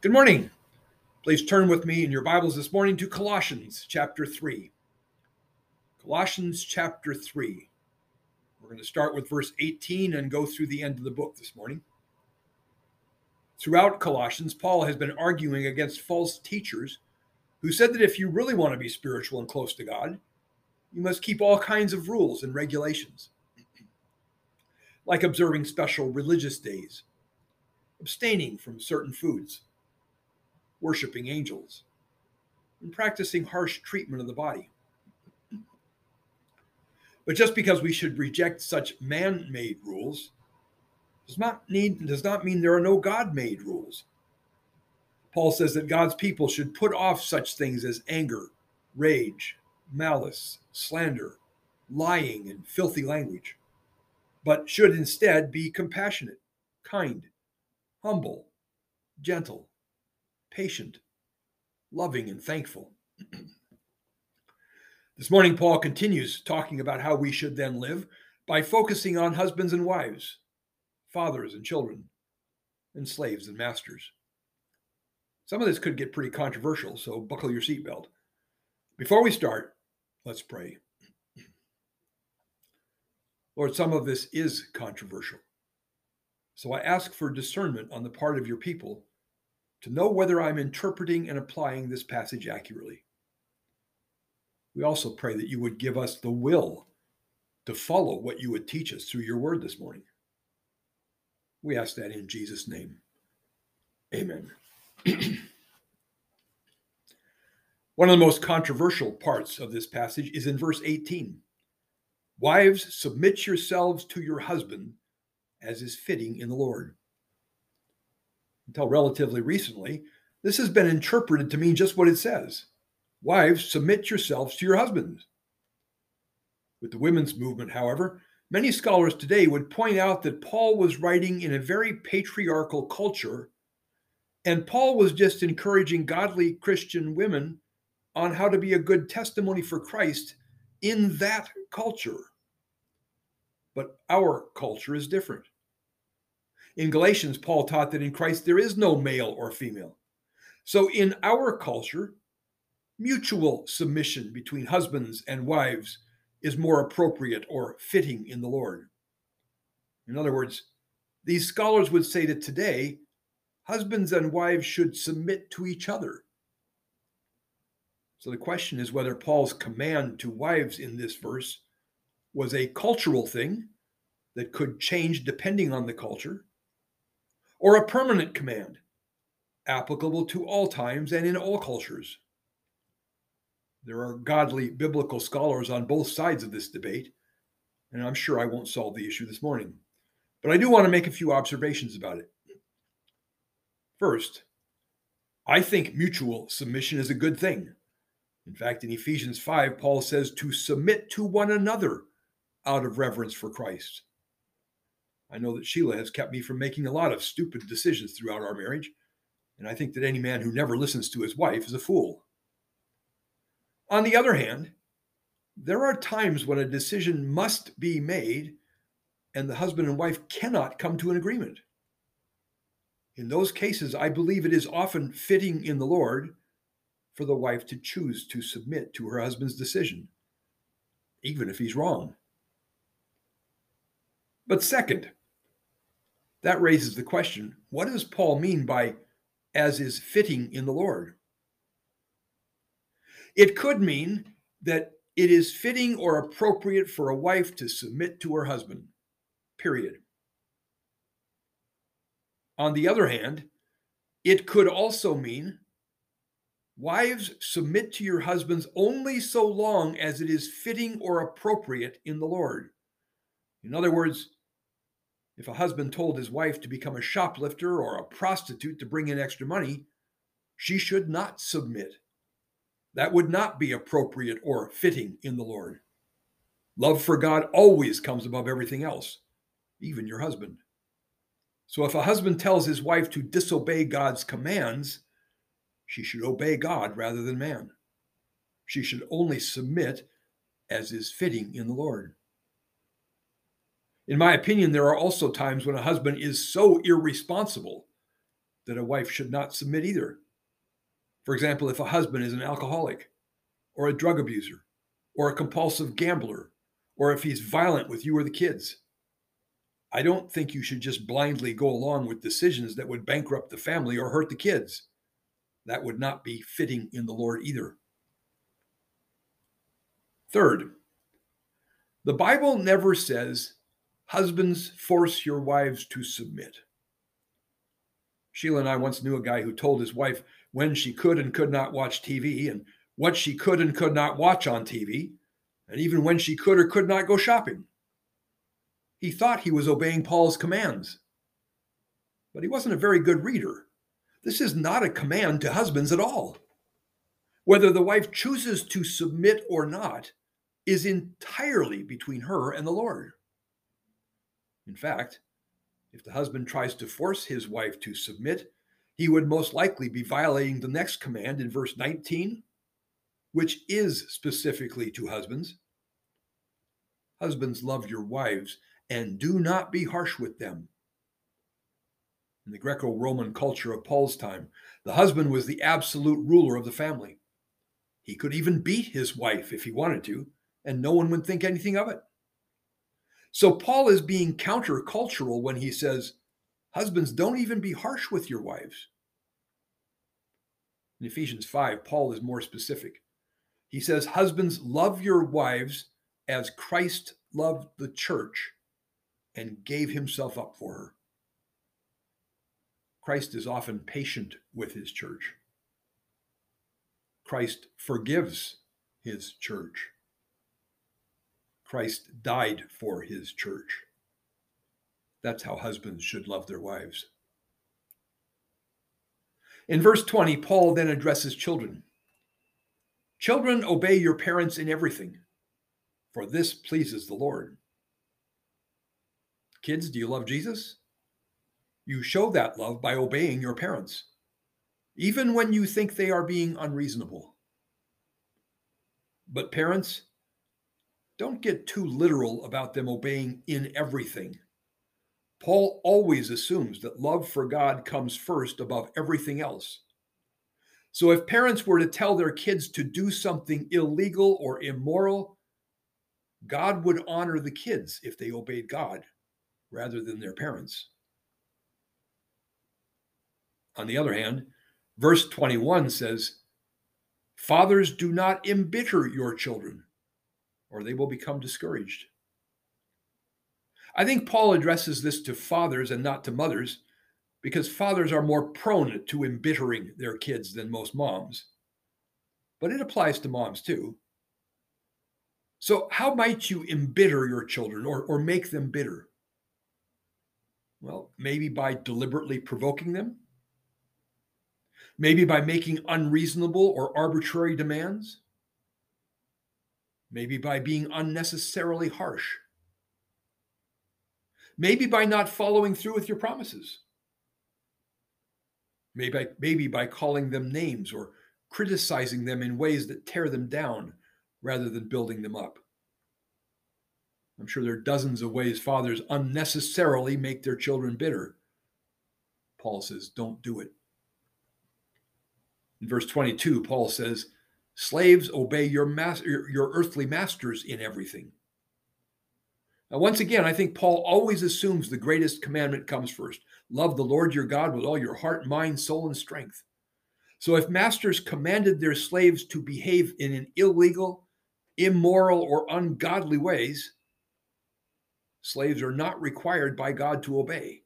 Good morning. Please turn with me in your Bibles this morning to Colossians chapter 3. Colossians chapter 3. We're going to start with verse 18 and go through the end of the book this morning. Throughout Colossians, Paul has been arguing against false teachers who said that if you really want to be spiritual and close to God, you must keep all kinds of rules and regulations, like observing special religious days, abstaining from certain foods worshiping angels, and practicing harsh treatment of the body. But just because we should reject such man made rules does not, need, does not mean there are no God made rules. Paul says that God's people should put off such things as anger, rage, malice, slander, lying, and filthy language, but should instead be compassionate, kind, humble, gentle, patient, loving, and thankful. this morning, Paul continues talking about how we should then live by focusing on husbands and wives, fathers and children, and slaves and masters. Some of this could get pretty controversial, so buckle your seatbelt. Before we start, let's pray. Lord, some of this is controversial. So I ask for discernment on the part of your people to know whether I'm interpreting and applying this passage accurately. We also pray that you would give us the will to follow what you would teach us through your word this morning. We ask that in Jesus' name. Amen. One of the most controversial parts of this passage is in verse 18. Wives, submit yourselves to your husband as is fitting in the Lord until relatively recently, this has been interpreted to mean just what it says Wives, submit yourselves to your husbands. With the women's movement, however, many scholars today would point out that Paul was writing in a very patriarchal culture, and Paul was just encouraging godly Christian women on how to be a good testimony for Christ in that culture. But our culture is different. In Galatians, Paul taught that in Christ there is no male or female. So in our culture, mutual submission between husbands and wives is more appropriate or fitting in the Lord. In other words, these scholars would say that today, husbands and wives should submit to each other. So the question is whether Paul's command to wives in this verse was a cultural thing that could change depending on the culture, or a permanent command, applicable to all times and in all cultures. There are godly biblical scholars on both sides of this debate, and I'm sure I won't solve the issue this morning. But I do want to make a few observations about it. First, I think mutual submission is a good thing. In fact, in Ephesians 5, Paul says to submit to one another out of reverence for Christ. I know that Sheila has kept me from making a lot of stupid decisions throughout our marriage, and I think that any man who never listens to his wife is a fool. On the other hand, there are times when a decision must be made and the husband and wife cannot come to an agreement. In those cases, I believe it is often fitting in the Lord for the wife to choose to submit to her husband's decision, even if he's wrong. But second, that raises the question what does Paul mean by as is fitting in the Lord? It could mean that it is fitting or appropriate for a wife to submit to her husband, period. On the other hand, it could also mean wives submit to your husbands only so long as it is fitting or appropriate in the Lord. In other words, if a husband told his wife to become a shoplifter or a prostitute to bring in extra money, she should not submit. That would not be appropriate or fitting in the Lord. Love for God always comes above everything else, even your husband. So if a husband tells his wife to disobey God's commands, she should obey God rather than man. She should only submit as is fitting in the Lord. In my opinion, there are also times when a husband is so irresponsible that a wife should not submit either. For example, if a husband is an alcoholic or a drug abuser or a compulsive gambler or if he's violent with you or the kids. I don't think you should just blindly go along with decisions that would bankrupt the family or hurt the kids. That would not be fitting in the Lord either. Third, the Bible never says, Husbands, force your wives to submit. Sheila and I once knew a guy who told his wife when she could and could not watch TV and what she could and could not watch on TV, and even when she could or could not go shopping. He thought he was obeying Paul's commands, but he wasn't a very good reader. This is not a command to husbands at all. Whether the wife chooses to submit or not is entirely between her and the Lord. In fact, if the husband tries to force his wife to submit, he would most likely be violating the next command in verse 19 which is specifically to husbands. Husbands, love your wives and do not be harsh with them. In the Greco Roman culture of Paul's time, the husband was the absolute ruler of the family. He could even beat his wife if he wanted to, and no one would think anything of it. So Paul is being countercultural when he says, Husbands, don't even be harsh with your wives. In Ephesians 5, Paul is more specific. He says, Husbands, love your wives as Christ loved the church and gave himself up for her. Christ is often patient with his church. Christ forgives his church. Christ died for his church. That's how husbands should love their wives. In verse 20, Paul then addresses children. Children, obey your parents in everything, for this pleases the Lord. Kids, do you love Jesus? You show that love by obeying your parents, even when you think they are being unreasonable. But parents, don't get too literal about them obeying in everything. Paul always assumes that love for God comes first above everything else. So if parents were to tell their kids to do something illegal or immoral, God would honor the kids if they obeyed God rather than their parents. On the other hand, verse 21 says, Fathers, do not embitter your children, or they will become discouraged. I think Paul addresses this to fathers and not to mothers because fathers are more prone to embittering their kids than most moms. But it applies to moms too. So, how might you embitter your children or, or make them bitter? Well, maybe by deliberately provoking them, maybe by making unreasonable or arbitrary demands, maybe by being unnecessarily harsh, maybe by not following through with your promises maybe, maybe by calling them names or criticizing them in ways that tear them down rather than building them up. I'm sure there are dozens of ways fathers unnecessarily make their children bitter. Paul says, don't do it. In verse 22, Paul says, Slaves, obey your, your earthly masters in everything. Now, once again, I think Paul always assumes the greatest commandment comes first. Love the Lord your God with all your heart, mind, soul, and strength. So if masters commanded their slaves to behave in an illegal, immoral, or ungodly ways, slaves are not required by God to obey,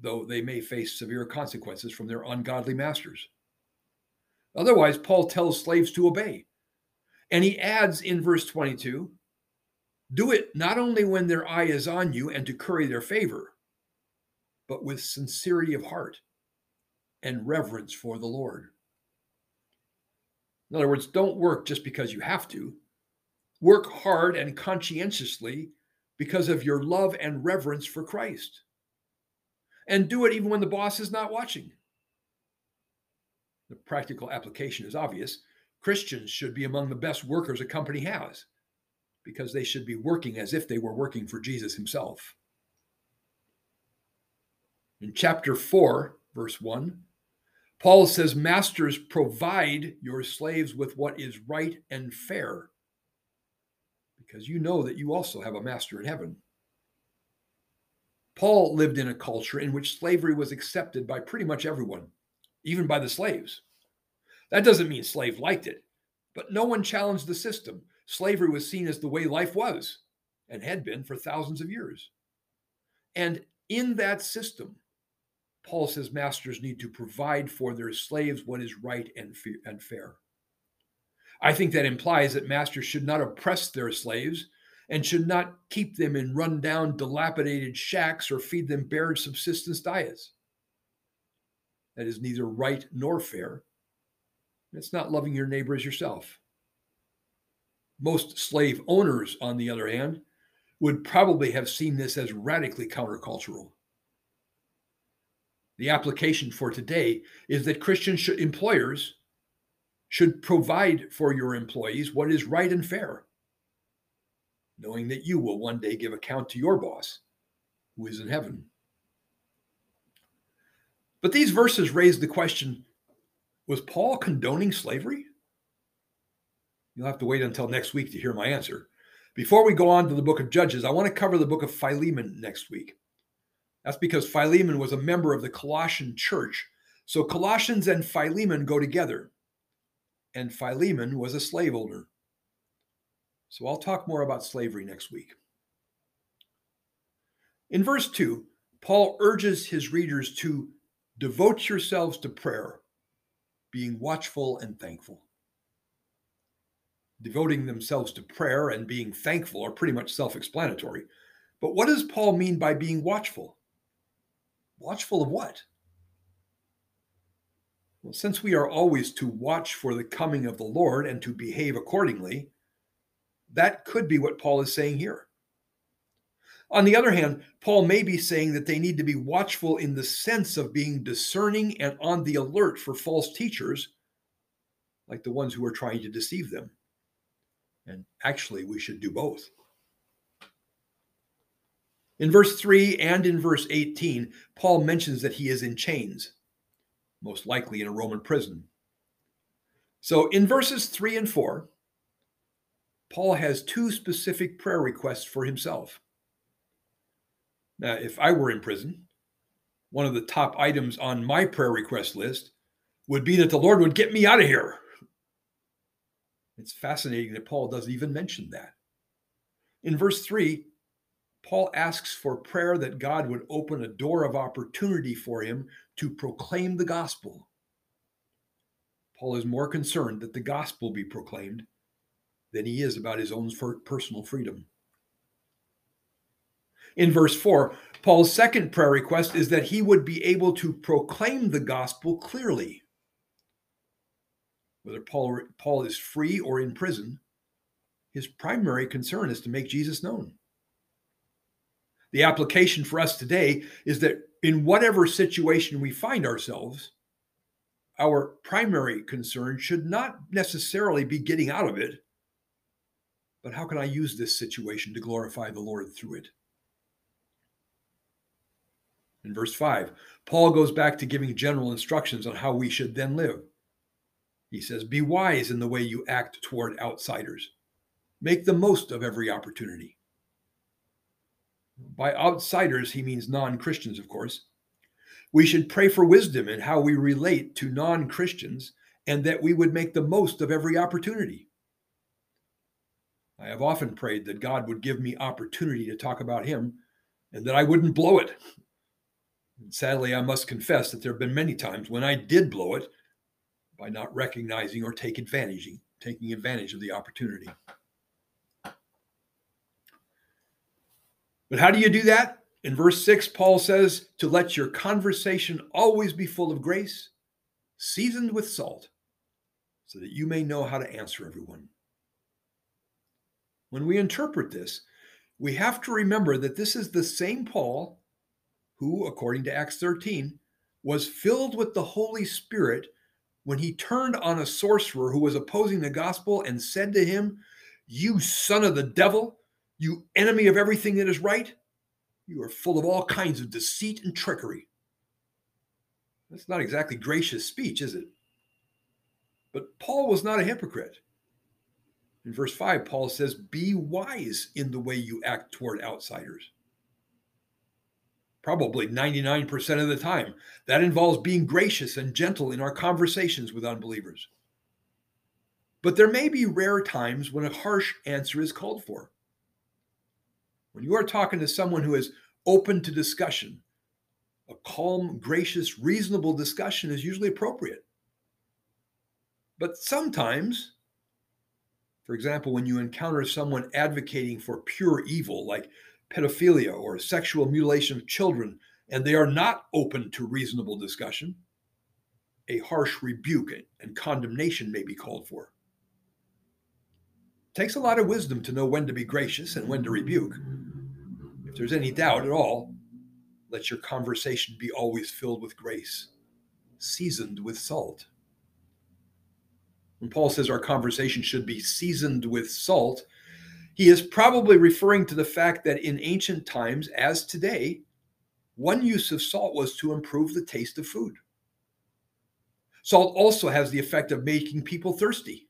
though they may face severe consequences from their ungodly masters. Otherwise, Paul tells slaves to obey. And he adds in verse 22 do it not only when their eye is on you and to curry their favor, but with sincerity of heart and reverence for the Lord. In other words, don't work just because you have to. Work hard and conscientiously because of your love and reverence for Christ. And do it even when the boss is not watching. The practical application is obvious. Christians should be among the best workers a company has because they should be working as if they were working for Jesus himself. In chapter 4, verse 1. Paul says, Masters, provide your slaves with what is right and fair, because you know that you also have a master in heaven. Paul lived in a culture in which slavery was accepted by pretty much everyone, even by the slaves. That doesn't mean slaves liked it, but no one challenged the system. Slavery was seen as the way life was and had been for thousands of years. And in that system, Paul says masters need to provide for their slaves what is right and, and fair. I think that implies that masters should not oppress their slaves and should not keep them in run-down, dilapidated shacks or feed them bare subsistence diets. That is neither right nor fair. It's not loving your neighbor as yourself. Most slave owners, on the other hand, would probably have seen this as radically countercultural. The application for today is that Christian should, employers should provide for your employees what is right and fair, knowing that you will one day give account to your boss who is in heaven. But these verses raise the question was Paul condoning slavery? You'll have to wait until next week to hear my answer. Before we go on to the book of Judges, I want to cover the book of Philemon next week. That's because Philemon was a member of the Colossian church. So Colossians and Philemon go together. And Philemon was a slave owner. So I'll talk more about slavery next week. In verse 2, Paul urges his readers to devote yourselves to prayer, being watchful and thankful devoting themselves to prayer and being thankful are pretty much self explanatory. But what does Paul mean by being watchful? Watchful of what? Well, since we are always to watch for the coming of the Lord and to behave accordingly, that could be what Paul is saying here. On the other hand, Paul may be saying that they need to be watchful in the sense of being discerning and on the alert for false teachers, like the ones who are trying to deceive them. And actually, we should do both. In verse 3 and in verse 18, Paul mentions that he is in chains, most likely in a Roman prison. So in verses 3 and 4, Paul has two specific prayer requests for himself. Now, if I were in prison, one of the top items on my prayer request list would be that the Lord would get me out of here. It's fascinating that Paul doesn't even mention that. In verse 3, Paul asks for prayer that God would open a door of opportunity for him to proclaim the gospel. Paul is more concerned that the gospel be proclaimed than he is about his own personal freedom. In verse 4, Paul's second prayer request is that he would be able to proclaim the gospel clearly whether Paul, Paul is free or in prison, his primary concern is to make Jesus known. The application for us today is that in whatever situation we find ourselves, our primary concern should not necessarily be getting out of it, but how can I use this situation to glorify the Lord through it? In verse 5, Paul goes back to giving general instructions on how we should then live. He says, Be wise in the way you act toward outsiders. Make the most of every opportunity. By outsiders, he means non Christians, of course. We should pray for wisdom in how we relate to non Christians and that we would make the most of every opportunity. I have often prayed that God would give me opportunity to talk about Him and that I wouldn't blow it. Sadly, I must confess that there have been many times when I did blow it by not recognizing or take advantage, taking advantage of the opportunity. But how do you do that? In verse 6, Paul says to let your conversation always be full of grace, seasoned with salt, so that you may know how to answer everyone. When we interpret this, we have to remember that this is the same Paul who, according to Acts 13, was filled with the Holy Spirit when he turned on a sorcerer who was opposing the gospel and said to him, You son of the devil, you enemy of everything that is right, you are full of all kinds of deceit and trickery. That's not exactly gracious speech, is it? But Paul was not a hypocrite. In verse 5, Paul says, Be wise in the way you act toward outsiders. Probably 99% of the time. That involves being gracious and gentle in our conversations with unbelievers. But there may be rare times when a harsh answer is called for. When you are talking to someone who is open to discussion, a calm, gracious, reasonable discussion is usually appropriate. But sometimes, for example, when you encounter someone advocating for pure evil, like pedophilia or sexual mutilation of children, and they are not open to reasonable discussion, a harsh rebuke and condemnation may be called for. It takes a lot of wisdom to know when to be gracious and when to rebuke. If there's any doubt at all, let your conversation be always filled with grace, seasoned with salt. When Paul says our conversation should be seasoned with salt, he is probably referring to the fact that in ancient times, as today, one use of salt was to improve the taste of food. Salt also has the effect of making people thirsty.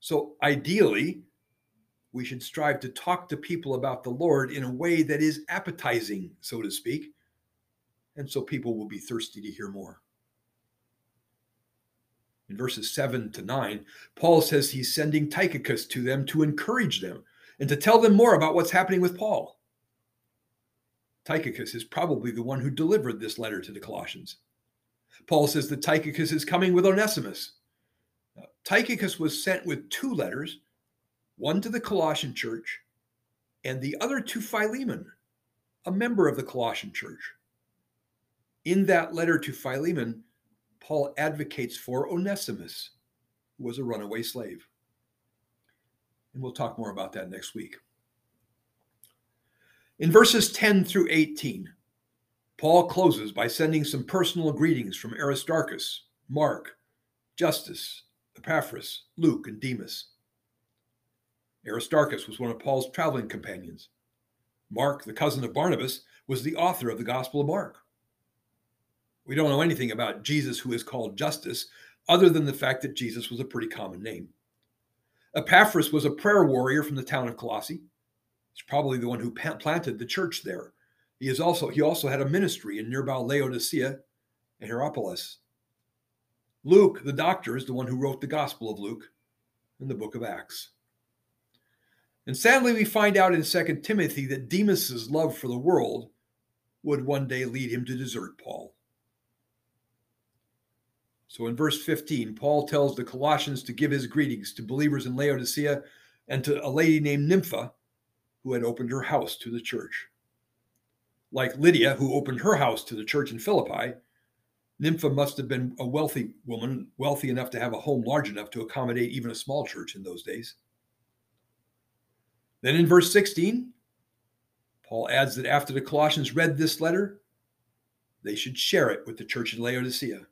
So, ideally, we should strive to talk to people about the Lord in a way that is appetizing, so to speak, and so people will be thirsty to hear more. In verses 7 to 9, Paul says he's sending Tychicus to them to encourage them and to tell them more about what's happening with Paul. Tychicus is probably the one who delivered this letter to the Colossians. Paul says that Tychicus is coming with Onesimus. Now, Tychicus was sent with two letters one to the Colossian church, and the other to Philemon, a member of the Colossian church. In that letter to Philemon, Paul advocates for Onesimus, who was a runaway slave. And we'll talk more about that next week. In verses 10 through 18, Paul closes by sending some personal greetings from Aristarchus, Mark, Justus, Epaphras, Luke, and Demas. Aristarchus was one of Paul's traveling companions. Mark, the cousin of Barnabas, was the author of the Gospel of Mark. We don't know anything about Jesus, who is called Justus, other than the fact that Jesus was a pretty common name. Epaphras was a prayer warrior from the town of Colossae. He's probably the one who planted the church there. He is also he also had a ministry in nearby Laodicea and Hierapolis. Luke, the doctor, is the one who wrote the Gospel of Luke in the book of Acts. And sadly, we find out in 2 Timothy that Demas's love for the world would one day lead him to desert Paul. So in verse 15, Paul tells the Colossians to give his greetings to believers in Laodicea and to a lady named Nympha who had opened her house to the church. Like Lydia, who opened her house to the church in Philippi, Nympha must have been a wealthy woman, wealthy enough to have a home large enough to accommodate even a small church in those days. Then in verse 16, Paul adds that after the Colossians read this letter, they should share it with the church in Laodicea,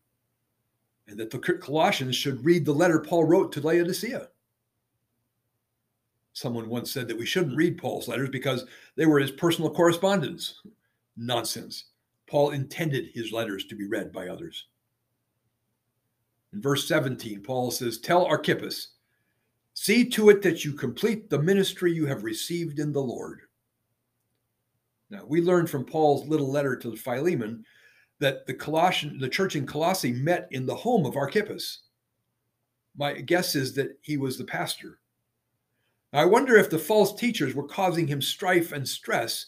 and that the Colossians should read the letter Paul wrote to Laodicea. Someone once said that we shouldn't read Paul's letters because they were his personal correspondence. Nonsense. Paul intended his letters to be read by others. In verse 17, Paul says, Tell Archippus See to it that you complete the ministry you have received in the Lord. Now, we learned from Paul's little letter to Philemon that the Colossian, the church in Colossae met in the home of Archippus. My guess is that he was the pastor. I wonder if the false teachers were causing him strife and stress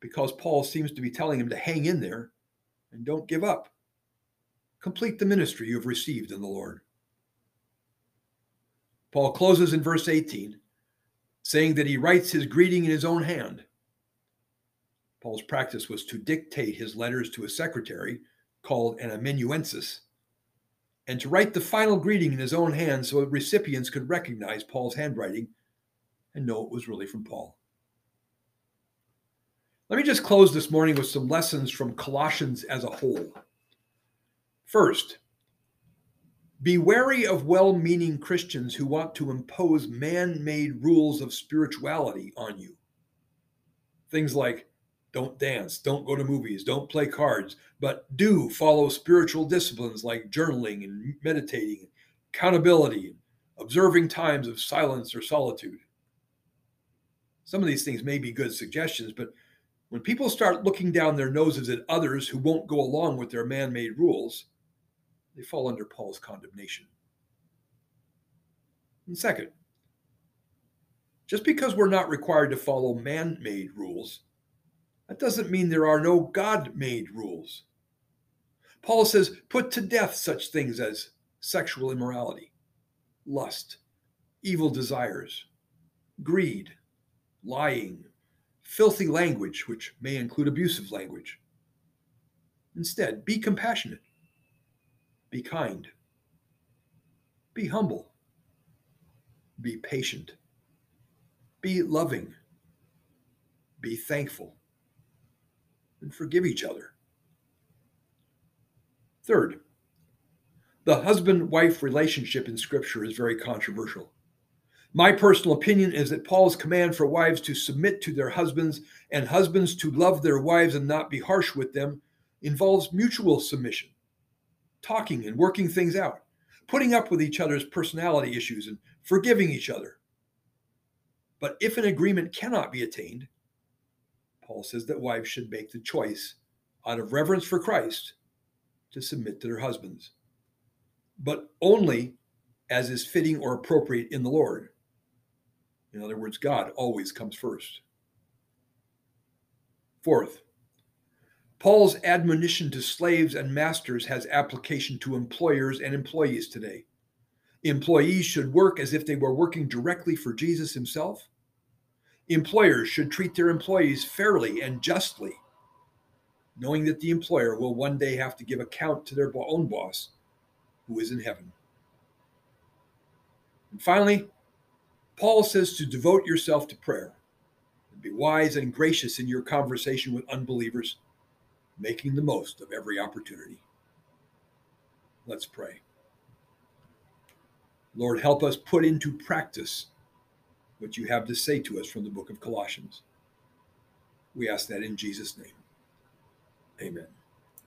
because Paul seems to be telling him to hang in there and don't give up. Complete the ministry you have received in the Lord. Paul closes in verse 18, saying that he writes his greeting in his own hand. Paul's practice was to dictate his letters to a secretary called an amanuensis and to write the final greeting in his own hand so recipients could recognize Paul's handwriting and know it was really from Paul. Let me just close this morning with some lessons from Colossians as a whole. First, be wary of well meaning Christians who want to impose man made rules of spirituality on you. Things like don't dance, don't go to movies, don't play cards, but do follow spiritual disciplines like journaling and meditating, accountability, observing times of silence or solitude. Some of these things may be good suggestions, but when people start looking down their noses at others who won't go along with their man made rules, they fall under Paul's condemnation. And second, just because we're not required to follow man made rules that doesn't mean there are no God made rules. Paul says, put to death such things as sexual immorality, lust, evil desires, greed, lying, filthy language, which may include abusive language. Instead, be compassionate, be kind, be humble, be patient, be loving, be thankful and forgive each other. Third, the husband wife relationship in Scripture is very controversial. My personal opinion is that Paul's command for wives to submit to their husbands and husbands to love their wives and not be harsh with them involves mutual submission, talking and working things out, putting up with each other's personality issues and forgiving each other. But if an agreement cannot be attained, Paul says that wives should make the choice out of reverence for Christ to submit to their husbands, but only as is fitting or appropriate in the Lord. In other words, God always comes first. Fourth, Paul's admonition to slaves and masters has application to employers and employees today. Employees should work as if they were working directly for Jesus himself Employers should treat their employees fairly and justly, knowing that the employer will one day have to give account to their own boss, who is in heaven. And finally, Paul says to devote yourself to prayer and be wise and gracious in your conversation with unbelievers, making the most of every opportunity. Let's pray. Lord, help us put into practice what you have to say to us from the book of Colossians. We ask that in Jesus' name. Amen.